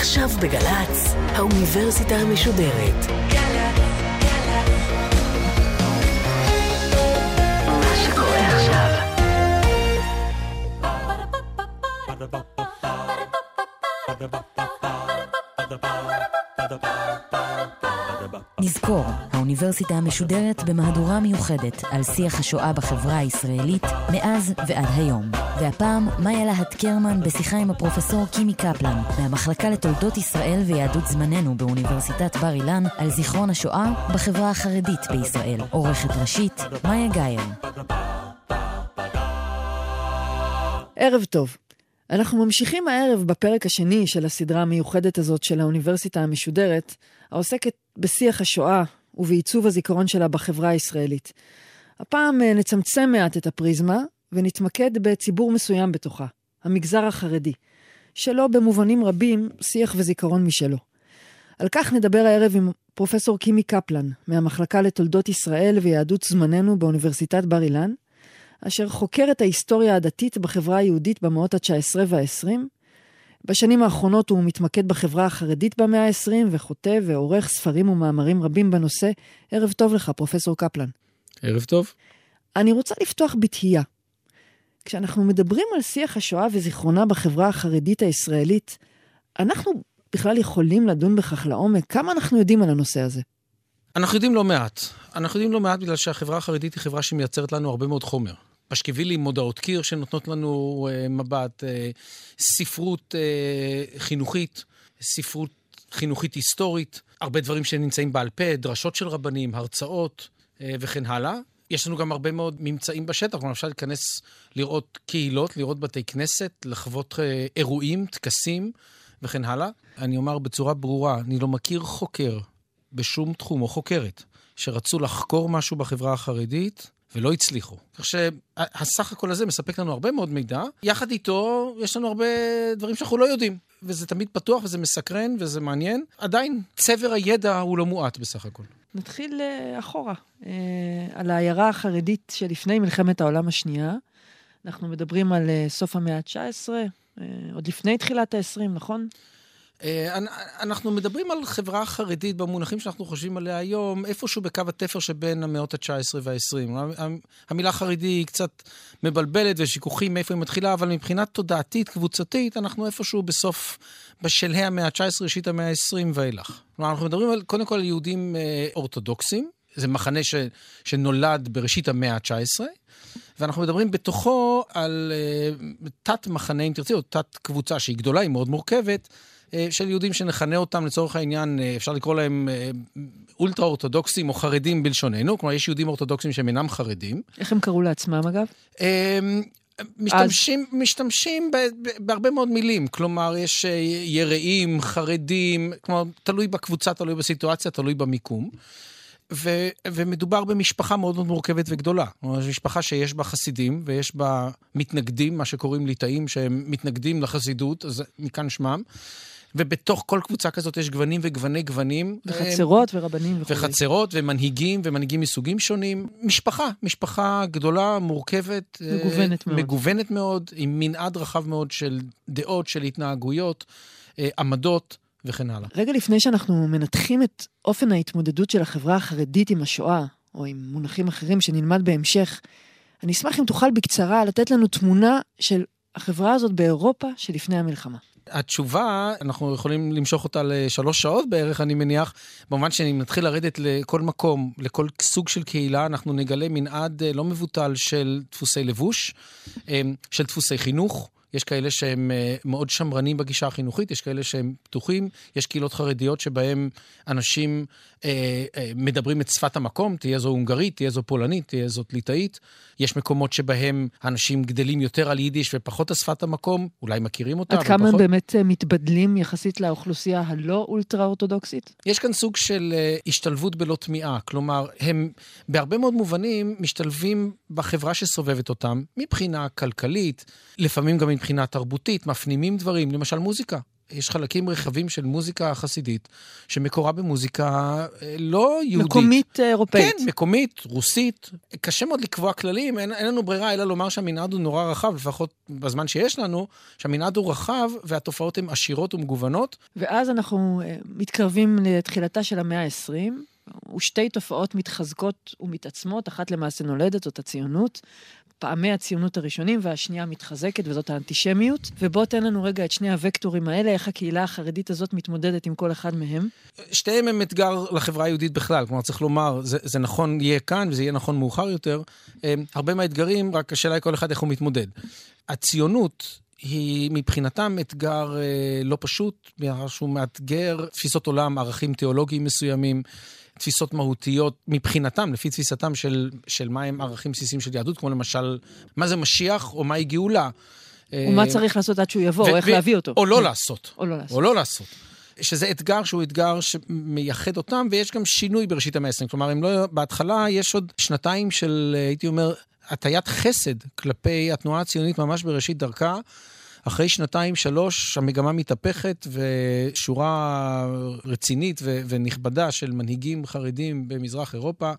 עכשיו בגל"צ, האוניברסיטה המשודרת. נזכור, האוניברסיטה המשודרת במהדורה מיוחדת על שיח השואה בחברה הישראלית מאז ועד היום. והפעם, מאיה להט קרמן בשיחה עם הפרופסור קימי קפלן, מהמחלקה לתולדות ישראל ויהדות זמננו באוניברסיטת בר אילן, על זיכרון השואה בחברה החרדית בישראל. עורכת ראשית, מאיה גאייר. ערב טוב. אנחנו ממשיכים הערב בפרק השני של הסדרה המיוחדת הזאת של האוניברסיטה המשודרת, העוסקת בשיח השואה ובעיצוב הזיכרון שלה בחברה הישראלית. הפעם אה, נצמצם מעט את הפריזמה ונתמקד בציבור מסוים בתוכה, המגזר החרדי, שלו במובנים רבים שיח וזיכרון משלו. על כך נדבר הערב עם פרופסור קימי קפלן, מהמחלקה לתולדות ישראל ויהדות זמננו באוניברסיטת בר אילן, אשר חוקר את ההיסטוריה הדתית בחברה היהודית במאות ה-19 וה-20. בשנים האחרונות הוא מתמקד בחברה החרדית במאה ה-20 וכותב ועורך ספרים ומאמרים רבים בנושא. ערב טוב לך, פרופסור קפלן. ערב טוב. אני רוצה לפתוח בתהייה. כשאנחנו מדברים על שיח השואה וזיכרונה בחברה החרדית הישראלית, אנחנו בכלל יכולים לדון בכך לעומק? כמה אנחנו יודעים על הנושא הזה? אנחנו יודעים לא מעט. אנחנו יודעים לא מעט בגלל שהחברה החרדית היא חברה שמייצרת לנו הרבה מאוד חומר. פשקווילים, מודעות קיר שנותנות לנו אה, מבט, אה, ספרות אה, חינוכית, ספרות חינוכית היסטורית, הרבה דברים שנמצאים בעל פה, דרשות של רבנים, הרצאות אה, וכן הלאה. יש לנו גם הרבה מאוד ממצאים בשטח, כלומר אפשר להיכנס לראות קהילות, לראות בתי כנסת, לחוות אה, אירועים, טקסים וכן הלאה. אני אומר בצורה ברורה, אני לא מכיר חוקר בשום תחום או חוקרת שרצו לחקור משהו בחברה החרדית ולא הצליחו. כך שהסך הכל הזה מספק לנו הרבה מאוד מידע. יחד איתו, יש לנו הרבה דברים שאנחנו לא יודעים. וזה תמיד פתוח וזה מסקרן וזה מעניין. עדיין, צבר הידע הוא לא מועט בסך הכל. נתחיל uh, אחורה, uh, על העיירה החרדית שלפני מלחמת העולם השנייה. אנחנו מדברים על uh, סוף המאה ה-19, uh, עוד לפני תחילת ה-20, נכון? אה, אנחנו מדברים על חברה חרדית במונחים שאנחנו חושבים עליה היום, איפשהו בקו התפר שבין המאות ה-19 וה-20. המילה חרדי היא קצת מבלבלת ושיכוכים מאיפה היא מתחילה, אבל מבחינה תודעתית, קבוצתית, אנחנו איפשהו בסוף, בשלהי המאה ה-19, ראשית המאה ה-20 ואילך. כלומר, אנחנו מדברים על, קודם כל על יהודים אה, אורתודוקסים, זה מחנה ש, שנולד בראשית המאה ה-19, ואנחנו מדברים בתוכו על uh, תת מחנה, אם תרצי, או תת קבוצה שהיא גדולה, היא מאוד מורכבת, של יהודים שנכנה אותם לצורך העניין, אה, אפשר לקרוא להם אה, אולטרה אורתודוקסים או חרדים בלשוננו, כלומר יש יהודים אורתודוקסים שהם אינם חרדים. איך הם קראו לעצמם אגב? משתמשים, אז... משתמשים בהרבה מאוד מילים, כלומר, יש יראים, חרדים, כלומר, תלוי בקבוצה, תלוי בסיטואציה, תלוי במיקום. ו, ומדובר במשפחה מאוד מאוד מורכבת וגדולה. כלומר, זו משפחה שיש בה חסידים ויש בה מתנגדים, מה שקוראים ליטאים, שהם מתנגדים לחסידות, אז מכאן שמם. ובתוך כל קבוצה כזאת יש גוונים וגווני גוונים. וחצרות ורבנים וכו'. וחצרות ומנהיגים ומנהיגים מסוגים שונים. משפחה, משפחה גדולה, מורכבת. אה, מגוונת מאוד. מגוונת מאוד, עם מנעד רחב מאוד של דעות, של התנהגויות, אה, עמדות. וכן הלאה. רגע לפני שאנחנו מנתחים את אופן ההתמודדות של החברה החרדית עם השואה, או עם מונחים אחרים שנלמד בהמשך, אני אשמח אם תוכל בקצרה לתת לנו תמונה של החברה הזאת באירופה שלפני המלחמה. התשובה, אנחנו יכולים למשוך אותה לשלוש שעות בערך, אני מניח, במובן שאם נתחיל לרדת לכל מקום, לכל סוג של קהילה, אנחנו נגלה מנעד אה, לא מבוטל של דפוסי לבוש, אה, של דפוסי חינוך. יש כאלה שהם אה, מאוד שמרנים בגישה החינוכית, יש כאלה שהם פתוחים, יש קהילות חרדיות שבהם אנשים מדברים את שפת המקום, תהיה זו הונגרית, תהיה זו פולנית, תהיה זאת ליטאית. יש מקומות שבהם אנשים גדלים יותר על יידיש ופחות על שפת המקום, אולי מכירים אותה, עד כמה הם באמת אה, מתבדלים יחסית לאוכלוסייה הלא אולטרה-אורתודוקסית? יש כאן סוג של אה, השתלבות בלא טמיעה. כלומר, הם בהרבה מאוד מובנים משתלבים בחברה שסובבת אותם, מבחינה כלכלית, לפעמים גם מבחינה תרבותית, מפנימים דברים, למשל מוזיקה. יש חלקים רחבים של מוזיקה חסידית, שמקורה במוזיקה אה, לא יהודית. מקומית אה, אירופאית. כן, מקומית, רוסית. קשה מאוד לקבוע כללים, אין, אין לנו ברירה אלא לומר שהמנעד הוא נורא רחב, לפחות בזמן שיש לנו, שהמנעד הוא רחב והתופעות הן עשירות ומגוונות. ואז אנחנו אה, מתקרבים לתחילתה של המאה ה-20, ושתי תופעות מתחזקות ומתעצמות, אחת למעשה נולדת, זאת הציונות. פעמי הציונות הראשונים, והשנייה מתחזקת, וזאת האנטישמיות. ובוא תן לנו רגע את שני הוקטורים האלה, איך הקהילה החרדית הזאת מתמודדת עם כל אחד מהם. שתיהם הם אתגר לחברה היהודית בכלל. כלומר, צריך לומר, זה, זה נכון יהיה כאן, וזה יהיה נכון מאוחר יותר. הם, הרבה מהאתגרים, רק השאלה היא כל אחד איך הוא מתמודד. הציונות היא מבחינתם אתגר אה, לא פשוט, שהוא מאתגר תפיסות עולם, ערכים תיאולוגיים מסוימים. תפיסות מהותיות מבחינתם, לפי תפיסתם של, של מה הם ערכים בסיסיים של יהדות, כמו למשל, מה זה משיח או מהי גאולה. ומה צריך לעשות עד שהוא יבוא, או איך להביא אותו. או לא לעשות. או לא לעשות. או לא לעשות. שזה אתגר שהוא אתגר שמייחד אותם, ויש גם שינוי בראשית המאה ה-20. כלומר, אם לא, בהתחלה יש עוד שנתיים של, הייתי אומר, הטיית חסד כלפי התנועה הציונית ממש בראשית דרכה. אחרי שנתיים, שלוש, המגמה מתהפכת, ושורה רצינית ו- ונכבדה של מנהיגים חרדים במזרח אירופה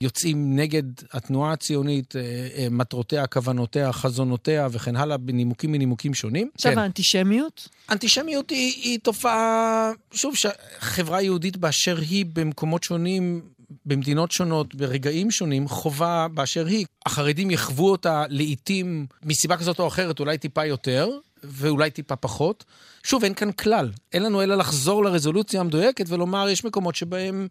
יוצאים נגד התנועה הציונית, אה, אה, מטרותיה, כוונותיה, חזונותיה וכן הלאה, בנימוקים מנימוקים שונים. עכשיו, כן. האנטישמיות? אנטישמיות היא, היא תופעה, שוב, שחברה יהודית באשר היא במקומות שונים במדינות שונות, ברגעים שונים, חובה באשר היא. החרדים יחוו אותה לעיתים מסיבה כזאת או אחרת, אולי טיפה יותר, ואולי טיפה פחות. שוב, אין כאן כלל. אין לנו אלא לחזור לרזולוציה המדויקת ולומר, יש מקומות שבהם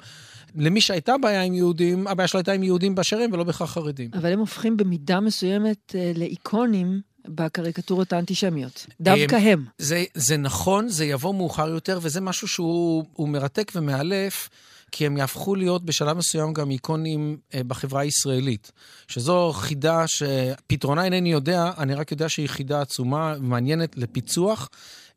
למי שהייתה בעיה עם יהודים, הבעיה שלו הייתה עם יהודים באשר הם ולא בהכרח חרדים. אבל הם הופכים במידה מסוימת אה, לאיקונים. בקריקטורות האנטישמיות. דווקא הם. זה, זה נכון, זה יבוא מאוחר יותר, וזה משהו שהוא מרתק ומאלף. כי הם יהפכו להיות בשלב מסוים גם איקונים אה, בחברה הישראלית. שזו חידה שפתרונה אינני יודע, אני רק יודע שהיא חידה עצומה ומעניינת לפיצוח.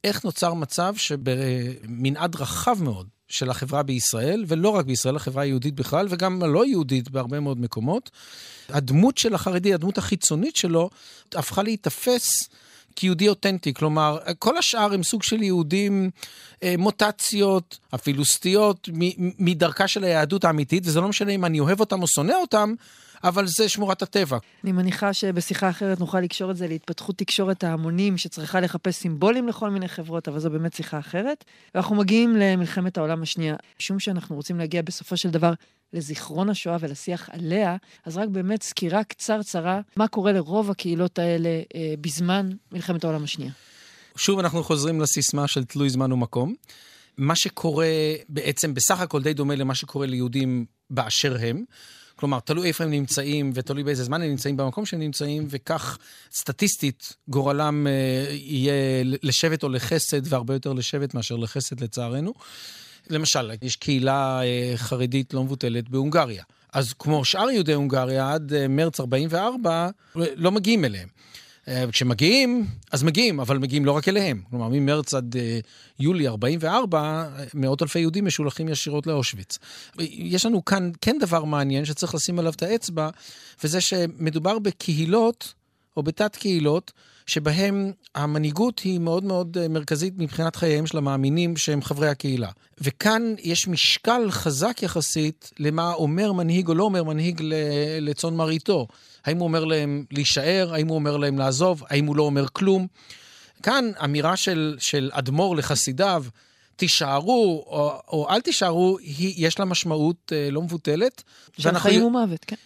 איך נוצר מצב שבמנעד רחב מאוד של החברה בישראל, ולא רק בישראל, החברה היהודית בכלל, וגם הלא יהודית בהרבה מאוד מקומות, הדמות של החרדי, הדמות החיצונית שלו, הפכה להיתפס כיהודי אותנטי. כלומר, כל השאר הם סוג של יהודים, אה, מוטציות, אפילו סטיות, מדרכה של היהדות האמיתית, וזה לא משנה אם אני אוהב אותם או שונא אותם, אבל זה שמורת הטבע. אני מניחה שבשיחה אחרת נוכל לקשור את זה להתפתחות תקשורת ההמונים, שצריכה לחפש סימבולים לכל מיני חברות, אבל זו באמת שיחה אחרת. ואנחנו מגיעים למלחמת העולם השנייה, משום שאנחנו רוצים להגיע בסופו של דבר לזיכרון השואה ולשיח עליה, אז רק באמת סקירה קצרצרה, מה קורה לרוב הקהילות האלה אה, בזמן מלחמת העולם השנייה. שוב אנחנו חוזרים לסיסמה של תלוי זמן ומקום. מה שקורה בעצם בסך הכל די דומה למה שקורה ליהודים באשר הם. כלומר, תלוי איפה הם נמצאים ותלוי באיזה זמן הם נמצאים במקום שהם נמצאים, וכך סטטיסטית גורלם אה, יהיה לשבט או לחסד, והרבה יותר לשבט מאשר לחסד לצערנו. למשל, יש קהילה אה, חרדית לא מבוטלת בהונגריה. אז כמו שאר יהודי הונגריה, עד אה, מרץ 44 לא מגיעים אליהם. אה, כשמגיעים, אז מגיעים, אבל מגיעים לא רק אליהם. כלומר, ממרץ עד יולי 44, מאות אלפי יהודים משולחים ישירות לאושוויץ. יש לנו כאן כן דבר מעניין שצריך לשים עליו את האצבע, וזה שמדובר בקהילות, או בתת קהילות, שבהם המנהיגות היא מאוד מאוד אה, מרכזית מבחינת חייהם של המאמינים שהם חברי הקהילה. וכאן יש משקל חזק יחסית למה אומר מנהיג או לא אומר מנהיג לצאן מרעיתו. האם הוא אומר להם להישאר, האם הוא אומר להם לעזוב, האם הוא לא אומר כלום. כאן אמירה של, של אדמו"ר לחסידיו, תישארו או, או אל תישארו, היא, יש לה משמעות אה, לא מבוטלת. של חיים ומוות, כן.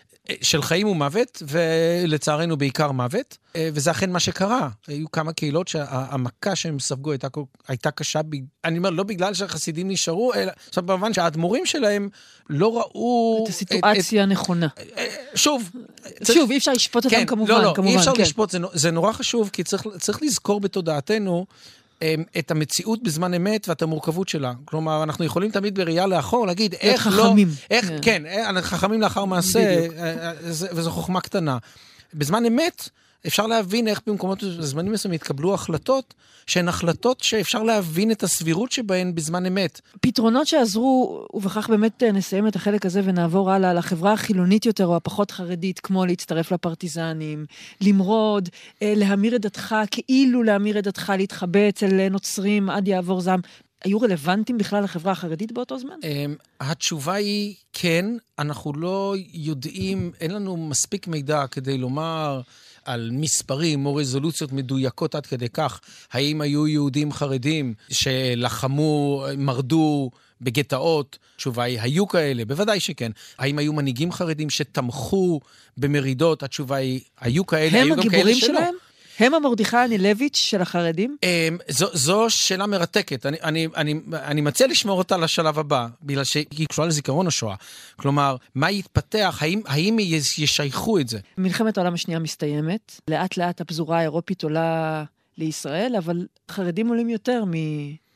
של חיים ומוות, ולצערנו בעיקר מוות, אה, וזה אכן מה שקרה. היו כמה קהילות שהמכה שהם ספגו הייתה, הייתה קשה, אני אומר, לא בגלל שהחסידים נשארו, אלא, עכשיו במובן שהאדמו"רים שלהם לא ראו... את הסיטואציה הנכונה. אה, שוב. שוב, אי אפשר לשפוט אותם כן, כמובן, לא, לא, כמובן, אי אפשר כן. לשפוט, זה, זה נורא חשוב, כי צריך, צריך לזכור בתודעתנו את המציאות בזמן אמת ואת המורכבות שלה. כלומר, אנחנו יכולים תמיד בראייה לאחור להגיד איך לא... חכמים. איך, כן. כן, חכמים לאחר מעשה, בדיוק. וזו חוכמה קטנה. בזמן אמת, אפשר להבין איך במקומות, בזמנים מסוימים התקבלו החלטות, שהן החלטות שאפשר להבין את הסבירות שבהן בזמן אמת. פתרונות שעזרו, ובכך באמת אה, נסיים את החלק הזה ונעבור הלאה לחברה החילונית יותר או הפחות חרדית, כמו להצטרף לפרטיזנים, למרוד, אה, להמיר את דתך, כאילו להמיר את דתך, להתחבא אצל אה, נוצרים עד יעבור זעם. היו רלוונטיים בכלל לחברה החרדית באותו זמן? התשובה היא כן, אנחנו לא יודעים, אין לנו מספיק מידע כדי לומר על מספרים או רזולוציות מדויקות עד כדי כך, האם היו יהודים חרדים שלחמו, מרדו בגטאות? התשובה היא, היו כאלה, בוודאי שכן. האם היו מנהיגים חרדים שתמכו במרידות? התשובה היא, היו כאלה, היו גם כאלה שלא. הם הגיבורים שלהם? הם המרדכי אנילביץ' של החרדים? אמ, זו, זו שאלה מרתקת. אני, אני, אני, אני מציע לשמור אותה לשלב הבא, בגלל שהיא קשורה לזיכרון השואה. כלומר, מה יתפתח, האם, האם ישייכו את זה? מלחמת העולם השנייה מסתיימת, לאט לאט הפזורה האירופית עולה לישראל, אבל חרדים עולים יותר מ...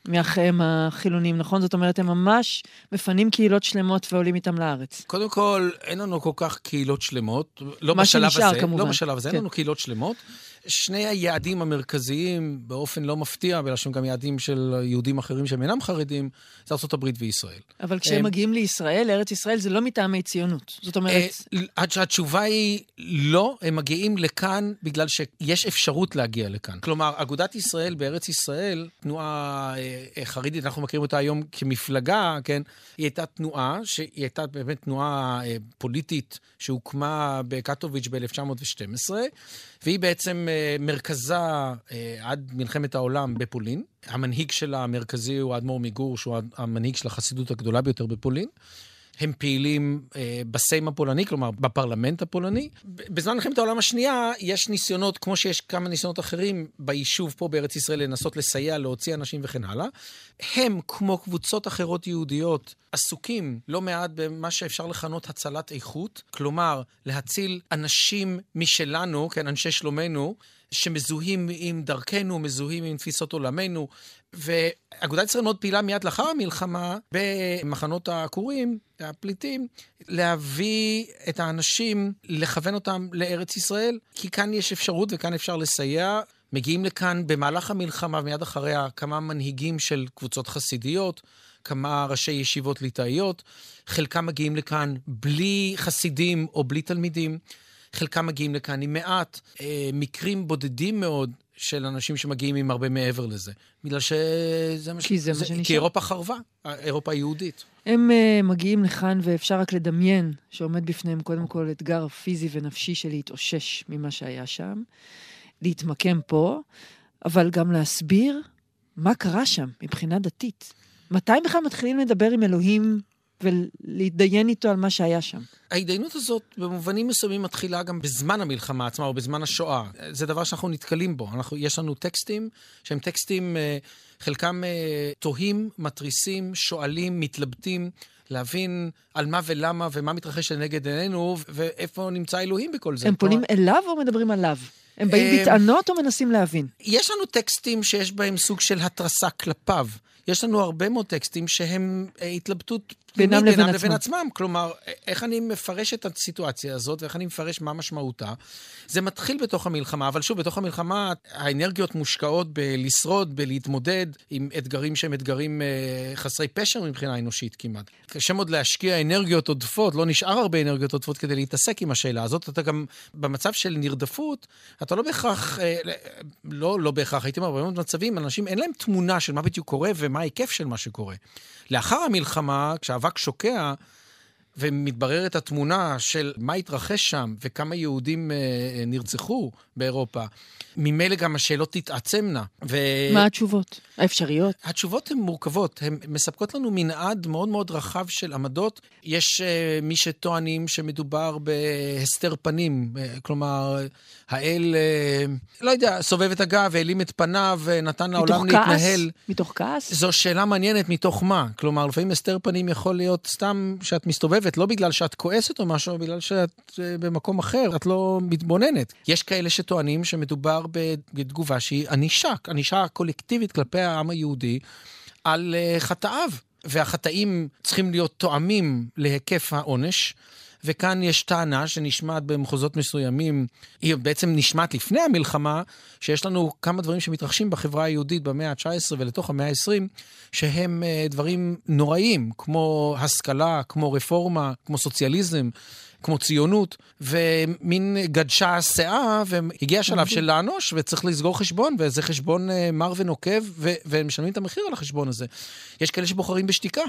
מאחיהם החילונים, נכון? זאת אומרת, הם ממש מפנים קהילות שלמות ועולים איתם לארץ. קודם כל, אין לנו כל כך קהילות שלמות. לא בשלב הזה. מה שנשאר, כמובן. לא בשלב הזה, כן. אין לנו קהילות שלמות. שני היעדים המרכזיים, באופן לא מפתיע, בגלל שהם גם יעדים של יהודים אחרים שהם אינם חרדים, זה ארה"ב וישראל. אבל כשהם מגיעים לישראל, לארץ ישראל, זה לא מטעמי ציונות. זאת אומרת... אה, התשובה היא לא, הם מגיעים לכאן בגלל שיש אפשרות להגיע לכאן. כלומר, אגודת ישראל בארץ ישראל, תנועה אה, חרדית, אנחנו מכירים אותה היום כמפלגה, כן? היא הייתה תנועה, שהיא הייתה באמת תנועה אה, פוליטית שהוקמה בקטוביץ' ב-1912, והיא בעצם מרכזה עד מלחמת העולם בפולין. המנהיג שלה המרכזי הוא האדמו"ר מגור, שהוא המנהיג של החסידות הגדולה ביותר בפולין. הם פעילים אה, בסיים הפולני, כלומר בפרלמנט הפולני. בזמן מלחמת העולם השנייה יש ניסיונות, כמו שיש כמה ניסיונות אחרים ביישוב פה בארץ ישראל, לנסות לסייע, להוציא אנשים וכן הלאה. הם, כמו קבוצות אחרות יהודיות, עסוקים לא מעט במה שאפשר לכנות הצלת איכות, כלומר, להציל אנשים משלנו, כן, אנשי שלומנו, שמזוהים עם דרכנו, מזוהים עם תפיסות עולמנו. ואגודת ישראל מאוד פעילה מיד לאחר המלחמה במחנות העקורים, הפליטים, להביא את האנשים, לכוון אותם לארץ ישראל, כי כאן יש אפשרות וכאן אפשר לסייע. מגיעים לכאן במהלך המלחמה ומיד אחריה כמה מנהיגים של קבוצות חסידיות, כמה ראשי ישיבות ליטאיות, חלקם מגיעים לכאן בלי חסידים או בלי תלמידים. חלקם מגיעים לכאן עם מעט, אה, מקרים בודדים מאוד של אנשים שמגיעים עם הרבה מעבר לזה. בגלל שזה מה ש... כי זה, זה מה שנשאר. כי אירופה חרבה, אירופה היהודית. הם uh, מגיעים לכאן ואפשר רק לדמיין שעומד בפניהם קודם כל אתגר פיזי ונפשי של להתאושש ממה שהיה שם, להתמקם פה, אבל גם להסביר מה קרה שם מבחינה דתית. מתי בכלל מתחילים לדבר עם אלוהים ולהתדיין איתו על מה שהיה שם. ההתדיינות הזאת במובנים מסוימים מתחילה גם בזמן המלחמה עצמה או בזמן השואה. זה דבר שאנחנו נתקלים בו. אנחנו, יש לנו טקסטים שהם טקסטים, אה, חלקם אה, תוהים, מתריסים, שואלים, מתלבטים. להבין על מה ולמה ומה מתרחש לנגד עינינו ואיפה נמצא אלוהים בכל זה. הם פונים אליו או מדברים עליו? הם באים בטענות או מנסים להבין? יש לנו טקסטים שיש בהם סוג של התרסה כלפיו. יש לנו הרבה מאוד טקסטים שהם אה, התלבטות בינם לבין, עצמם. לבין עצמם. כלומר, איך אני מפרש את הסיטואציה הזאת ואיך אני מפרש מה משמעותה. זה מתחיל בתוך המלחמה, אבל שוב, בתוך המלחמה האנרגיות מושקעות בלשרוד, בלהתמודד עם אתגרים שהם אתגרים אה, חסרי פשר מבחינה אנושית כמעט. קשה מאוד להשקיע אנרגיות עודפות, לא נשאר הרבה אנרגיות עודפות כדי להתעסק עם השאלה הזאת. אתה גם במצב של נרדפות, אתה לא בהכרח, אה, לא, לא בהכרח, הייתי אומר, בהרבה מצבים, אנשים אין להם תמונה של מה בדיוק קורה ומה ההיקף של מה שקורה. לאחר המלחמה, כשהאבק שוקע, ומתבררת התמונה של מה התרחש שם וכמה יהודים אה, נרצחו באירופה, ממילא גם השאלות תתעצמנה. ו... מה התשובות האפשריות? התשובות הן מורכבות, הן מספקות לנו מנעד מאוד מאוד רחב של עמדות. יש uh, מי שטוענים שמדובר בהסתר פנים, uh, כלומר, האל, uh, לא יודע, סובב את הגב, העלים את פניו, נתן לעולם להתנהל. מתוך כעס? זו שאלה מעניינת, מתוך מה? כלומר, לפעמים הסתר פנים יכול להיות סתם שאת מסתובבת, לא בגלל שאת כועסת או משהו, אלא בגלל שאת uh, במקום אחר, את לא מתבוננת. יש כאלה שטוענים שמדובר בתגובה שהיא ענישה, ענישה קולקטיבית כלפי העם היהודי על אה, חטאיו. והחטאים צריכים להיות תואמים להיקף העונש. וכאן יש טענה שנשמעת במחוזות מסוימים, היא בעצם נשמעת לפני המלחמה, שיש לנו כמה דברים שמתרחשים בחברה היהודית במאה ה-19 ולתוך המאה ה-20, שהם אה, דברים נוראיים, כמו השכלה, כמו רפורמה, כמו סוציאליזם. כמו ציונות, ומין גדשה הסאה, והגיע השלב של לאנוש, וצריך לסגור חשבון, וזה חשבון אה, מר ונוקב, ו- והם משלמים את המחיר על החשבון הזה. יש כאלה שבוחרים בשתיקה.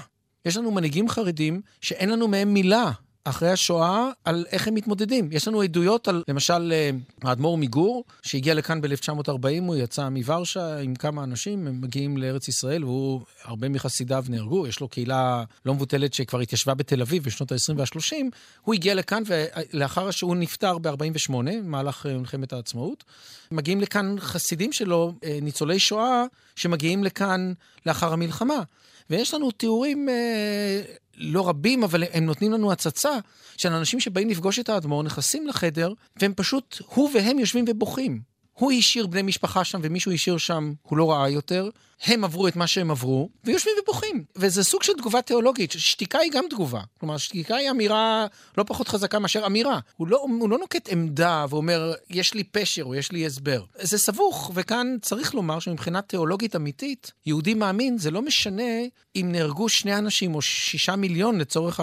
יש לנו מנהיגים חרדים שאין לנו מהם מילה אחרי השואה על איך הם מתמודדים. יש לנו עדויות על, למשל, אה, האדמו"ר מגור, שהגיע לכאן ב-1940, הוא יצא מוורשה עם כמה אנשים, הם מגיעים לארץ ישראל, והוא, הרבה מחסידיו נהרגו, יש לו קהילה לא מבוטלת שכבר התיישבה בתל אביב בשנות ה-20 וה-30. הוא הגיע לכאן, ולאחר שהוא נפטר ב-48, במהלך אה, מלחמת העצמאות, מגיעים לכאן חסידים שלו, אה, ניצולי שואה, שמגיעים לכאן לאחר המלחמה. ויש לנו תיאורים לא רבים, אבל הם נותנים לנו הצצה של אנשים שבאים לפגוש את האדמו"ר, נכנסים לחדר, והם פשוט, הוא והם יושבים ובוכים. הוא השאיר בני משפחה שם ומישהו השאיר שם, הוא לא ראה יותר. הם עברו את מה שהם עברו, ויושבים ובוכים. וזה סוג של תגובה תיאולוגית, שתיקה היא גם תגובה. כלומר, שתיקה היא אמירה לא פחות חזקה מאשר אמירה. הוא לא, הוא לא נוקט עמדה ואומר, יש לי פשר או יש לי הסבר. זה סבוך, וכאן צריך לומר שמבחינה תיאולוגית אמיתית, יהודי מאמין, זה לא משנה אם נהרגו שני אנשים או שישה מיליון לצורך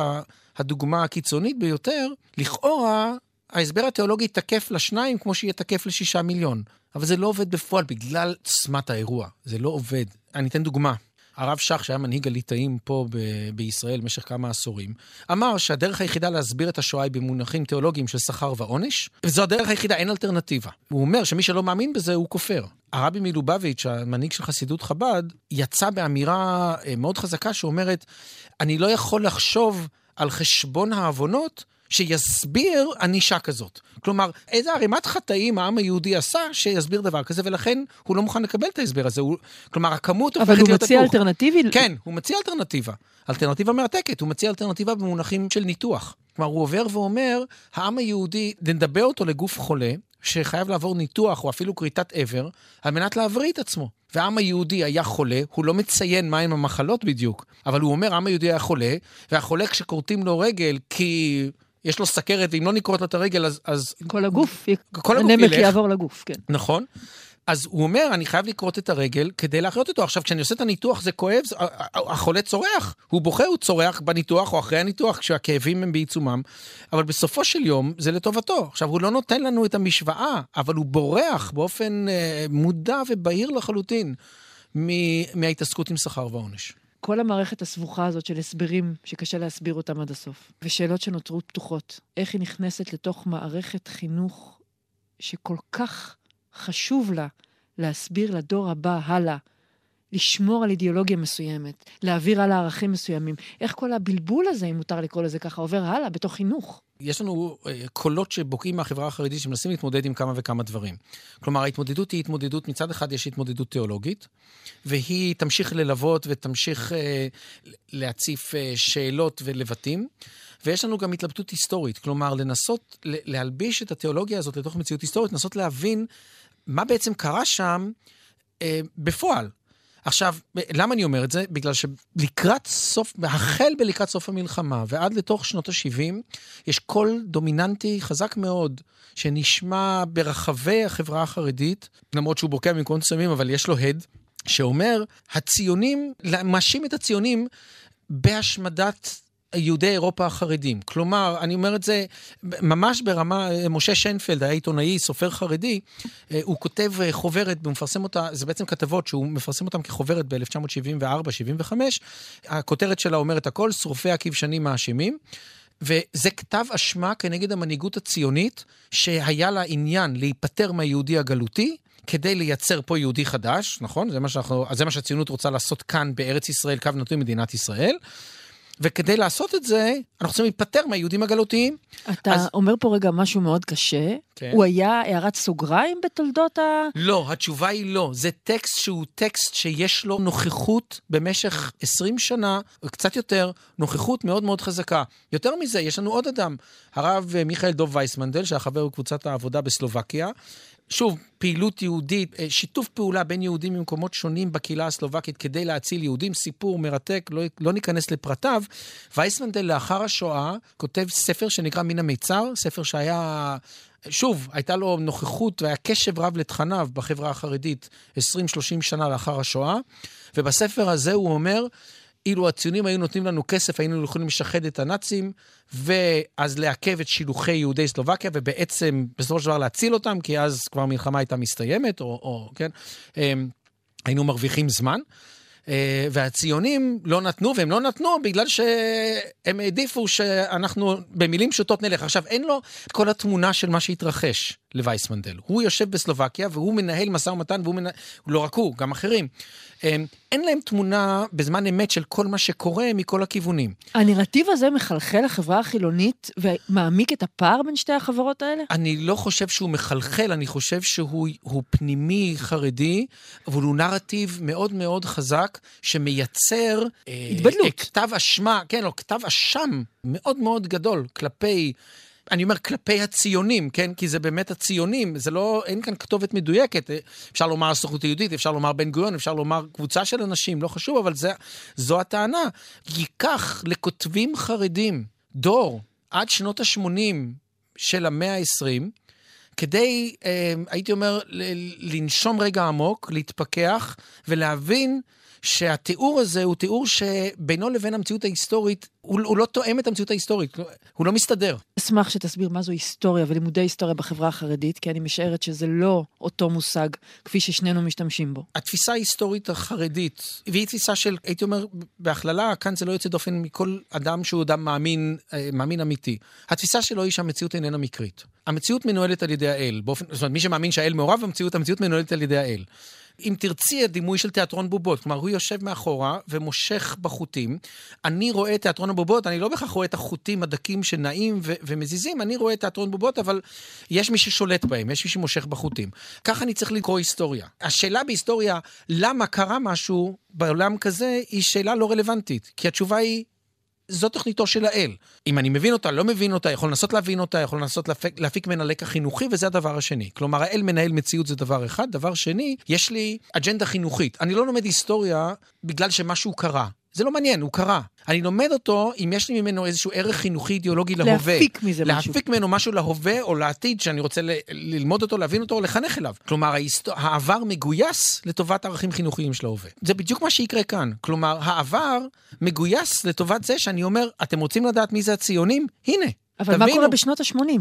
הדוגמה הקיצונית ביותר, לכאורה ההסבר התיאולוגי תקף לשניים כמו שיהיה תקף לשישה מיליון. אבל זה לא עובד בפועל בגלל עוצמת האירוע. זה לא עובד. אני אתן דוגמה. הרב שך, שהיה מנהיג הליטאים פה ב- בישראל במשך כמה עשורים, אמר שהדרך היחידה להסביר את השואה היא במונחים תיאולוגיים של שכר ועונש, וזו הדרך היחידה, אין אלטרנטיבה. הוא אומר שמי שלא מאמין בזה הוא כופר. הרבי מלובביץ', המנהיג של חסידות חב"ד, יצא באמירה אה, מאוד חזקה שאומרת, אני לא יכול לחשוב על חשבון העוונות שיסביר ענישה כזאת. כלומר, איזה ערימת חטאים העם היהודי עשה שיסביר דבר כזה, ולכן הוא לא מוכן לקבל את ההסבר הזה. הוא, כלומר, הכמות הופכת להיות אבל הוא מציע אלטרנטיבי? כן, הוא מציע אלטרנטיבה. אלטרנטיבה מרתקת, הוא מציע אלטרנטיבה במונחים של ניתוח. כלומר, הוא עובר ואומר, העם היהודי, נדבר אותו לגוף חולה, שחייב לעבור ניתוח או אפילו כריתת איבר, על מנת להבריא את עצמו. והעם היהודי היה חולה, הוא לא מציין מהם המחלות בדיוק, אבל הוא אומר, העם היהודי היה חולה, והחולה כשכורתים לו רגל כי יש לו סכרת, ואם לא נקרוט לו את הרגל, אז... אז כל הגוף, כל הגוף הנמק ילך. יעבור לגוף, כן. נכון. אז הוא אומר, אני חייב לכרות את הרגל כדי להחיות אותו. עכשיו, כשאני עושה את הניתוח זה כואב, החולה צורח. הוא בוכה, הוא צורח בניתוח או אחרי הניתוח, כשהכאבים הם בעיצומם. אבל בסופו של יום, זה לטובתו. עכשיו, הוא לא נותן לנו את המשוואה, אבל הוא בורח באופן אה, מודע ובהיר לחלוטין מ- מההתעסקות עם שכר ועונש. כל המערכת הסבוכה הזאת של הסברים שקשה להסביר אותם עד הסוף, ושאלות שנותרו פתוחות, איך היא נכנסת לתוך מערכת חינוך שכל כך חשוב לה להסביר לדור הבא הלאה, לשמור על אידיאולוגיה מסוימת, להעביר הלאה ערכים מסוימים. איך כל הבלבול הזה, אם מותר לקרוא לזה ככה, עובר הלאה בתוך חינוך? יש לנו אה, קולות שבוקעים מהחברה החרדית שמנסים להתמודד עם כמה וכמה דברים. כלומר, ההתמודדות היא התמודדות, מצד אחד יש התמודדות תיאולוגית, והיא תמשיך ללוות ותמשיך אה, להציף אה, שאלות ולבטים, ויש לנו גם התלבטות היסטורית. כלומר, לנסות להלביש את התיאולוגיה הזאת לתוך מציאות היסטורית, לנסות להבין מה בעצם קרה שם אה, בפועל. עכשיו, למה אני אומר את זה? בגלל שלקראת סוף, החל בלקראת סוף המלחמה ועד לתוך שנות ה-70, יש קול דומיננטי חזק מאוד שנשמע ברחבי החברה החרדית, למרות שהוא בוקע במקומות מסוימים, אבל יש לו הד, שאומר, הציונים, מאשים את הציונים בהשמדת יהודי אירופה החרדים. כלומר, אני אומר את זה ממש ברמה, משה שיינפלד היה עיתונאי, סופר חרדי, אה, הוא כותב אה, חוברת, הוא מפרסם אותה, זה בעצם כתבות שהוא מפרסם אותן כחוברת ב-1974-75, הכותרת שלה אומרת הכל, שרופי הכבשנים מאשימים. וזה כתב אשמה כנגד המנהיגות הציונית, שהיה לה עניין להיפטר מהיהודי הגלותי, כדי לייצר פה יהודי חדש, נכון? זה מה, שאנחנו, זה מה שהציונות רוצה לעשות כאן בארץ ישראל, קו נתון מדינת ישראל. וכדי לעשות את זה, אנחנו צריכים להיפטר מהיהודים הגלותיים. אתה אז- אומר פה רגע משהו מאוד קשה. כן. הוא היה הערת סוגריים בתולדות ה... לא, התשובה היא לא. זה טקסט שהוא טקסט שיש לו נוכחות במשך 20 שנה, או קצת יותר, נוכחות מאוד מאוד חזקה. יותר מזה, יש לנו עוד אדם, הרב אה, מיכאל דוב וייסמנדל, שהיה חבר בקבוצת העבודה בסלובקיה. שוב, פעילות יהודית, אה, שיתוף פעולה בין יהודים ממקומות שונים בקהילה הסלובקית כדי להציל יהודים, סיפור מרתק, לא, לא ניכנס לפרטיו. וייסמנדל לאחר השואה כותב ספר שנקרא מן המיצר, ספר שהיה... שוב, הייתה לו נוכחות והיה קשב רב לתכניו בחברה החרדית 20-30 שנה לאחר השואה, ובספר הזה הוא אומר, אילו הציונים היו נותנים לנו כסף, היינו יכולים לשחד את הנאצים, ואז לעכב את שילוחי יהודי סלובקיה, ובעצם בסופו של דבר להציל אותם, כי אז כבר המלחמה הייתה מסתיימת, או, או כן, אמ, היינו מרוויחים זמן. אה, והציונים לא נתנו, והם לא נתנו בגלל שהם העדיפו שאנחנו במילים פשוטות נלך. עכשיו, אין לו כל התמונה של מה שהתרחש לווייסמנדל. הוא יושב בסלובקיה והוא מנהל משא ומתן, והוא מנהל, לא רק הוא, גם אחרים. אמ, אין להם תמונה בזמן אמת של כל מה שקורה מכל הכיוונים. הנרטיב הזה מחלחל לחברה החילונית ומעמיק את הפער בין שתי החברות האלה? אני לא חושב שהוא מחלחל, אני חושב שהוא פנימי חרדי, אבל הוא נרטיב מאוד מאוד חזק, שמייצר... אה, התבדלות. אה, כתב אשמה, כן, או כתב אשם מאוד מאוד גדול כלפי אני אומר כלפי הציונים, כן? כי זה באמת הציונים, זה לא, אין כאן כתובת מדויקת. אפשר לומר הסוכנות היהודית, אפשר לומר בן גוריון, אפשר לומר קבוצה של אנשים, לא חשוב, אבל זה, זו הטענה. ייקח לכותבים חרדים דור עד שנות ה-80 של המאה ה-20, כדי, אה, הייתי אומר, לנשום רגע עמוק, להתפכח ולהבין שהתיאור הזה הוא תיאור שבינו לבין המציאות ההיסטורית, הוא, הוא לא תואם את המציאות ההיסטורית, הוא לא מסתדר. אשמח שתסביר מה זו היסטוריה ולימודי היסטוריה בחברה החרדית, כי אני משערת שזה לא אותו מושג כפי ששנינו משתמשים בו. התפיסה ההיסטורית החרדית, והיא תפיסה של, הייתי אומר, בהכללה, כאן זה לא יוצא דופן מכל אדם שהוא אדם מאמין, אה, מאמין אמיתי. התפיסה שלו היא שהמציאות איננה מקרית. המציאות מנוהלת על ידי האל. באופן, זאת אומרת, מי שמאמין שהאל מעורב במציאות, המציאות מנוהלת על ידי האל. אם תרצי, הדימוי של תיאטרון בובות. כלומר, הוא יושב מאחורה ומושך בחוטים. אני רואה תיאטרון הבובות, אני לא בהכרח רואה את החוטים הדקים שנעים ו- ומזיזים, אני רואה תיאטרון בובות, אבל יש מי ששולט בהם, יש מי שמושך בחוטים. ככה אני צריך לקרוא היסטוריה. השאלה בהיסטוריה, למה קרה משהו בעולם כזה, היא שאלה לא רלוונטית. כי התשובה היא, זו תוכניתו של האל. אם אני מבין אותה, לא מבין אותה, יכול לנסות להבין אותה, יכול לנסות להפיק, להפיק ממנה לקח חינוכי, וזה הדבר השני. כלומר, האל מנהל מציאות זה דבר אחד. דבר שני, יש לי אג'נדה חינוכית. אני לא לומד היסטוריה בגלל שמשהו קרה. זה לא מעניין, הוא קרה. אני לומד אותו אם יש לי ממנו איזשהו ערך חינוכי אידיאולוגי להווה. להפיק מזה להפיק משהו. להפיק ממנו משהו להווה או לעתיד שאני רוצה ל- ללמוד אותו, להבין אותו או לחנך אליו. כלומר, ההיסט... העבר מגויס לטובת ערכים חינוכיים של ההווה. זה בדיוק מה שיקרה כאן. כלומר, העבר מגויס לטובת זה שאני אומר, אתם רוצים לדעת מי זה הציונים? הנה. אבל תבינו. מה קורה בשנות ה-80?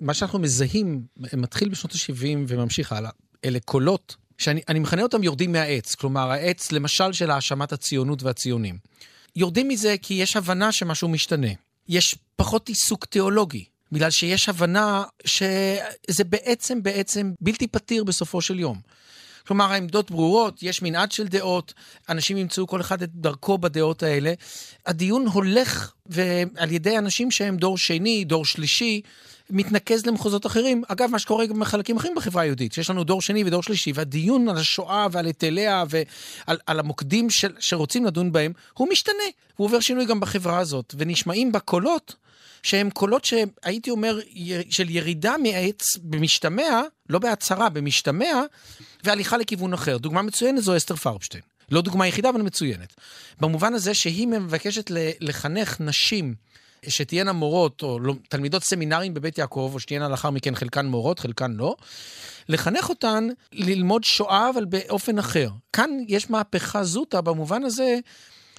מה שאנחנו מזהים, מתחיל בשנות ה-70 וממשיך הלאה. אלה קולות שאני מכנה אותם יורדים מהעץ. כלומר, העץ, למשל, של האשמת הציונות והציונים. יורדים מזה כי יש הבנה שמשהו משתנה. יש פחות עיסוק תיאולוגי, בגלל שיש הבנה שזה בעצם, בעצם בלתי פתיר בסופו של יום. כלומר, העמדות ברורות, יש מנעד של דעות, אנשים ימצאו כל אחד את דרכו בדעות האלה. הדיון הולך ועל ידי אנשים שהם דור שני, דור שלישי, מתנקז למחוזות אחרים. אגב, מה שקורה גם בחלקים אחרים בחברה היהודית, שיש לנו דור שני ודור שלישי, והדיון על השואה ועל היטליה ועל המוקדים של, שרוצים לדון בהם, הוא משתנה. הוא עובר שינוי גם בחברה הזאת, ונשמעים בה קולות שהם קולות שהייתי אומר של ירידה מעץ במשתמע, לא בהצהרה, במשתמע, והליכה לכיוון אחר. דוגמה מצוינת זו אסתר פרבשטיין. לא דוגמה יחידה, אבל מצוינת. במובן הזה שהיא מבקשת לחנך נשים שתהיינה מורות, או לא, תלמידות סמינרים בבית יעקב, או שתהיינה לאחר מכן חלקן מורות, חלקן לא, לחנך אותן ללמוד שואה, אבל באופן אחר. כאן יש מהפכה זוטה במובן הזה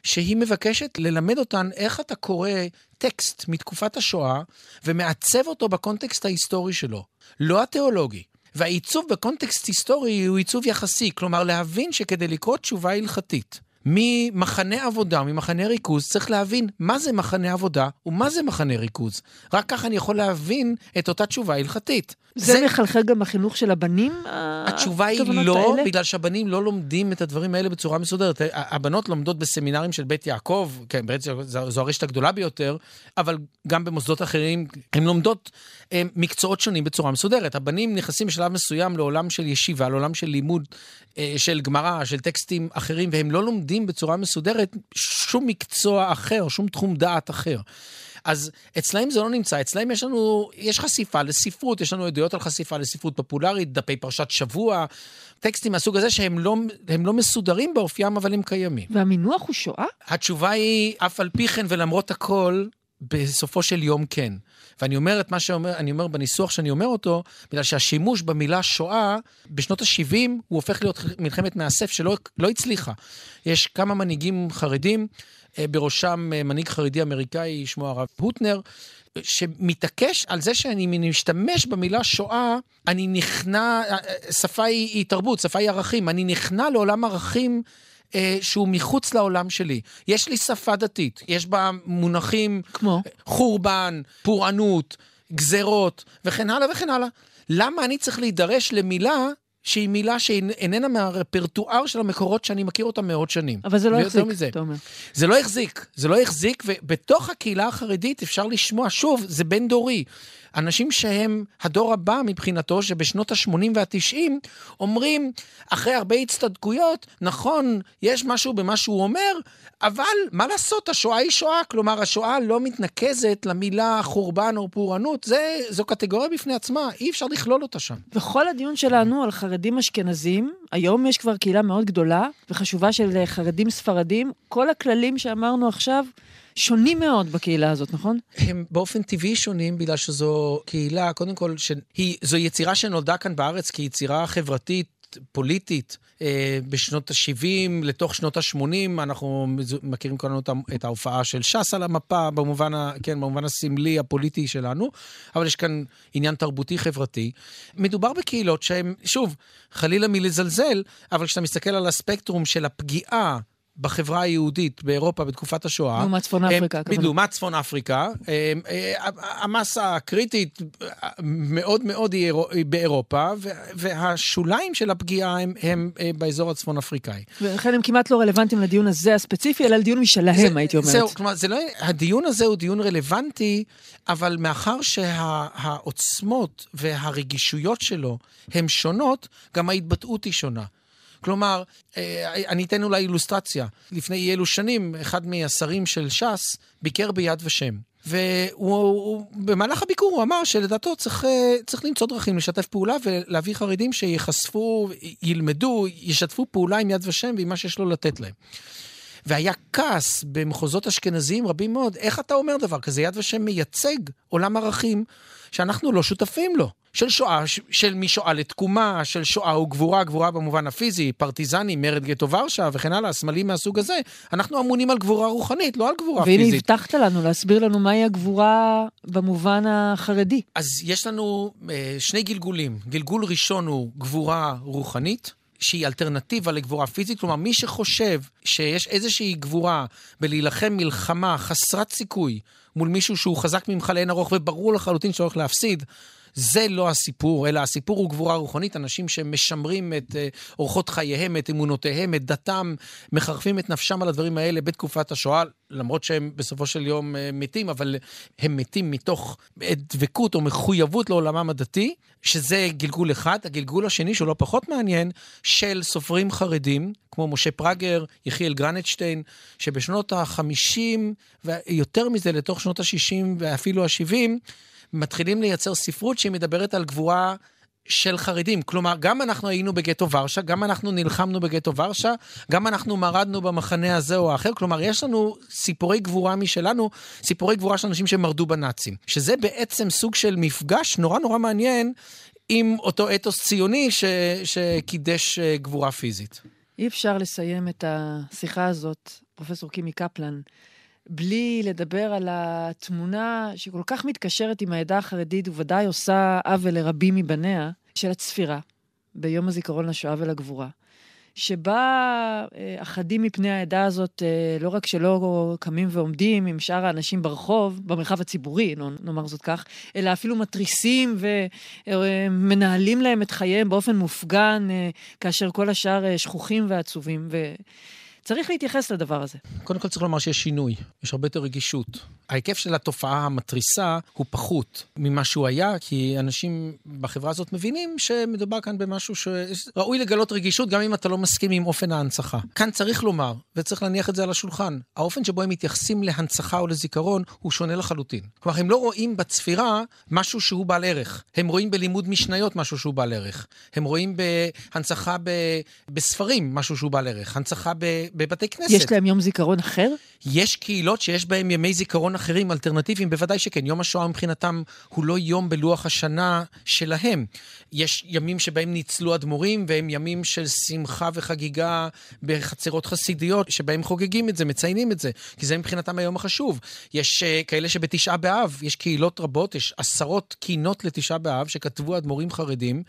שהיא מבקשת ללמד אותן איך אתה קורא טקסט מתקופת השואה ומעצב אותו בקונטקסט ההיסטורי שלו, לא התיאולוגי. והעיצוב בקונטקסט היסטורי הוא עיצוב יחסי, כלומר להבין שכדי לקרוא תשובה הלכתית, ממחנה עבודה, ממחנה ריכוז, צריך להבין מה זה מחנה עבודה ומה זה מחנה ריכוז. רק ככה אני יכול להבין את אותה תשובה הלכתית. זה, זה מחלחל גם בחינוך של הבנים? התשובה היא לא, האלה? בגלל שהבנים לא לומדים את הדברים האלה בצורה מסודרת. הבנות לומדות בסמינרים של בית יעקב, כן, בעצם זו הרשת הגדולה ביותר, אבל גם במוסדות אחרים, הן לומדות הם, מקצועות שונים בצורה מסודרת. הבנים נכנסים בשלב מסוים לעולם של ישיבה, לעולם של לימוד, אה, של גמרא, של טקסטים אחרים, והם לא לומדים בצורה מסודרת שום מקצוע אחר, שום תחום דעת אחר. אז אצלהם זה לא נמצא, אצלהם יש לנו, יש חשיפה לספרות, יש לנו עדויות על חשיפה לספרות פופולרית, דפי פרשת שבוע, טקסטים מהסוג הזה שהם לא, הם לא מסודרים באופיים, אבל הם קיימים. והמינוח הוא שואה? התשובה היא, אף על פי כן ולמרות הכל, בסופו של יום כן. ואני אומר את מה שאומר, אני אומר בניסוח שאני אומר אותו, בגלל שהשימוש במילה שואה, בשנות ה-70 הוא הופך להיות מלחמת מאסף שלא לא הצליחה. יש כמה מנהיגים חרדים, אה, בראשם אה, מנהיג חרדי אמריקאי, שמו הרב הוטנר, שמתעקש על זה שאני משתמש במילה שואה, אני נכנע, אה, שפה היא, היא תרבות, שפה היא ערכים, אני נכנע לעולם ערכים אה, שהוא מחוץ לעולם שלי. יש לי שפה דתית, יש בה מונחים... כמו? חורבן, פורענות, גזרות, וכן הלאה וכן הלאה. למה אני צריך להידרש למילה שהיא מילה שאיננה מהרפרטואר של המקורות שאני מכיר אותם מאות שנים. אבל זה לא החזיק, אתה אומר. זה לא החזיק, זה לא החזיק, ובתוך הקהילה החרדית אפשר לשמוע, שוב, זה בין דורי. אנשים שהם הדור הבא מבחינתו, שבשנות ה-80 וה-90 אומרים, אחרי הרבה הצטדקויות, נכון, יש משהו במה שהוא אומר, אבל מה לעשות, השואה היא שואה. כלומר, השואה לא מתנקזת למילה חורבן או פורענות, זה, זו קטגוריה בפני עצמה, אי אפשר לכלול אותה שם. וכל הדיון שלנו על חרדים אשכנזים, היום יש כבר קהילה מאוד גדולה וחשובה של חרדים ספרדים, כל הכללים שאמרנו עכשיו, שונים מאוד בקהילה הזאת, נכון? הם באופן טבעי שונים, בגלל שזו קהילה, קודם כל, שהיא, זו יצירה שנולדה כאן בארץ כיצירה חברתית, פוליטית. אה, בשנות ה-70 לתוך שנות ה-80, אנחנו מכירים כולנו את ההופעה של ש"ס על המפה, במובן, ה, כן, במובן הסמלי הפוליטי שלנו, אבל יש כאן עניין תרבותי-חברתי. מדובר בקהילות שהן, שוב, חלילה מלזלזל, אבל כשאתה מסתכל על הספקטרום של הפגיעה בחברה היהודית באירופה בתקופת השואה. לעומת צפון אפריקה. הם, לעומת צפון אפריקה. אה, המסה הקריטית מאוד מאוד היא באירופה, והשוליים של הפגיעה הם, הם אה, באזור הצפון אפריקאי. ולכן הם כמעט לא רלוונטיים לדיון הזה הספציפי, אלא לדיון משלהם, זה, הייתי אומרת. זהו, כלומר, זה לא, הדיון הזה הוא דיון רלוונטי, אבל מאחר שהעוצמות והרגישויות שלו הן שונות, גם ההתבטאות היא שונה. כלומר, אה, אני אתן אולי אילוסטרציה. לפני אי אלו שנים, אחד מהשרים של ש"ס ביקר ביד ושם. ובמהלך הביקור הוא אמר שלדעתו צריך, אה, צריך למצוא דרכים לשתף פעולה ולהביא חרדים שיחשפו, ילמדו, ישתפו פעולה עם יד ושם ועם מה שיש לו לתת להם. והיה כעס במחוזות אשכנזיים רבים מאוד, איך אתה אומר דבר כזה? יד ושם מייצג עולם ערכים שאנחנו לא שותפים לו. של שואה, של משואה לתקומה, של שואה וגבורה, גבורה במובן הפיזי, פרטיזנים, מרד גטו ורשה וכן הלאה, סמלים מהסוג הזה. אנחנו אמונים על גבורה רוחנית, לא על גבורה והנה פיזית. והנה הבטחת לנו להסביר לנו מהי הגבורה במובן החרדי. אז יש לנו אה, שני גלגולים. גלגול ראשון הוא גבורה רוחנית. שהיא אלטרנטיבה לגבורה פיזית, כלומר, מי שחושב שיש איזושהי גבורה בלהילחם מלחמה חסרת סיכוי מול מישהו שהוא חזק ממך לאין ארוך וברור לחלוטין שהולך להפסיד, זה לא הסיפור, אלא הסיפור הוא גבורה רוחנית, אנשים שמשמרים את אה, אורחות חייהם, את אמונותיהם, את דתם, מחרפים את נפשם על הדברים האלה בתקופת השואה, למרות שהם בסופו של יום אה, מתים, אבל הם מתים מתוך דבקות או מחויבות לעולמם הדתי, שזה גלגול אחד. הגלגול השני, שהוא לא פחות מעניין, של סופרים חרדים, כמו משה פרגר, יחיאל גרנטשטיין, שבשנות ה-50, ויותר מזה, לתוך שנות ה-60 ואפילו ה-70, מתחילים לייצר ספרות שהיא מדברת על גבורה של חרדים. כלומר, גם אנחנו היינו בגטו ורשה, גם אנחנו נלחמנו בגטו ורשה, גם אנחנו מרדנו במחנה הזה או האחר. כלומר, יש לנו סיפורי גבורה משלנו, סיפורי גבורה של אנשים שמרדו בנאצים. שזה בעצם סוג של מפגש נורא נורא מעניין עם אותו אתוס ציוני ש... שקידש אה, גבורה פיזית. אי אפשר לסיים את השיחה הזאת, פרופסור קימי קפלן, בלי לדבר על התמונה שכל כך מתקשרת עם העדה החרדית, וודאי עושה עוול לרבים מבניה, של הצפירה ביום הזיכרון לשואה ולגבורה. שבה אה, אחדים מפני העדה הזאת, אה, לא רק שלא קמים ועומדים עם שאר האנשים ברחוב, במרחב הציבורי, נאמר זאת כך, אלא אפילו מתריסים ומנהלים להם את חייהם באופן מופגן, אה, כאשר כל השאר שכוחים ועצובים. ו... צריך להתייחס לדבר הזה. קודם כל צריך לומר שיש שינוי, יש הרבה יותר רגישות. ההיקף של התופעה המתריסה הוא פחות ממה שהוא היה, כי אנשים בחברה הזאת מבינים שמדובר כאן במשהו שראוי לגלות רגישות גם אם אתה לא מסכים עם אופן ההנצחה. כאן צריך לומר, וצריך להניח את זה על השולחן, האופן שבו הם מתייחסים להנצחה או לזיכרון הוא שונה לחלוטין. כלומר, הם לא רואים בצפירה משהו שהוא בעל ערך. הם רואים בלימוד משניות משהו שהוא בעל ערך. הם רואים בהנצחה ב... בספרים משהו שהוא בעל ערך. הנצחה ב... בבתי כנסת. יש להם יום זיכרון אחר? יש קהילות שיש בהם ימי זיכרון אחרים, אלטרנטיביים, בוודאי שכן. יום השואה מבחינתם הוא לא יום בלוח השנה שלהם. יש ימים שבהם ניצלו אדמו"רים, והם ימים של שמחה וחגיגה בחצרות חסידיות, שבהם חוגגים את זה, מציינים את זה, כי זה מבחינתם היום החשוב. יש uh, כאלה שבתשעה באב, יש קהילות רבות, יש עשרות קינות לתשעה באב שכתבו אדמו"רים חרדים.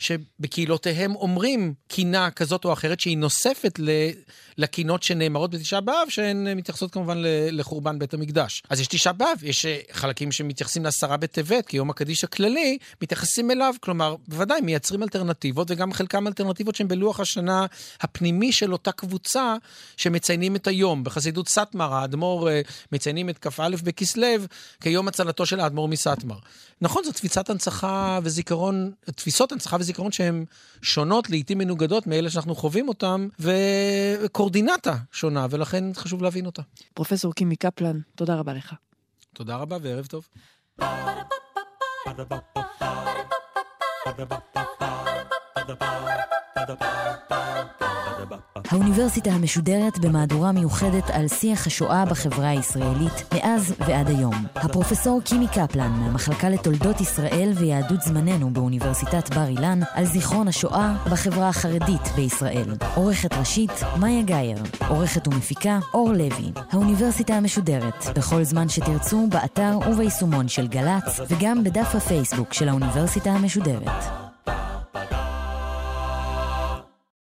שבקהילותיהם אומרים קינה כזאת או אחרת שהיא נוספת לקינות שנאמרות בתשעה באב, שהן מתייחסות כמובן לחורבן בית המקדש. אז יש תשעה באב, יש אה, חלקים שמתייחסים לעשרה בטבת, כי יום הקדיש הכללי, מתייחסים אליו, כלומר, בוודאי, מייצרים אלטרנטיבות, וגם חלקם אלטרנטיבות שהן בלוח השנה הפנימי של אותה קבוצה שמציינים את היום. בחסידות סאטמר, האדמו"ר אה, מציינים את כ"א בכסלו כיום הצלתו של האדמו"ר מסאטמר. נכון, זו תפיסת הנצחה וזיכרון, תפיסות הנצחה וזיכרון שהן שונות, לעיתים מנוגדות מאלה שאנחנו חווים אותן, וקורדינטה שונה, ולכן חשוב להבין אותה. פרופסור קימי קפלן, תודה רבה לך. תודה רבה וערב טוב. האוניברסיטה המשודרת במהדורה מיוחדת על שיח השואה בחברה הישראלית מאז ועד היום. הפרופסור קימי קפלן מהמחלקה לתולדות ישראל ויהדות זמננו באוניברסיטת בר אילן על זיכרון השואה בחברה החרדית בישראל. עורכת ראשית מאיה גאייר, עורכת ומפיקה אור לוי. האוניברסיטה המשודרת, בכל זמן שתרצו, באתר וביישומון של גל"צ וגם בדף הפייסבוק של האוניברסיטה המשודרת.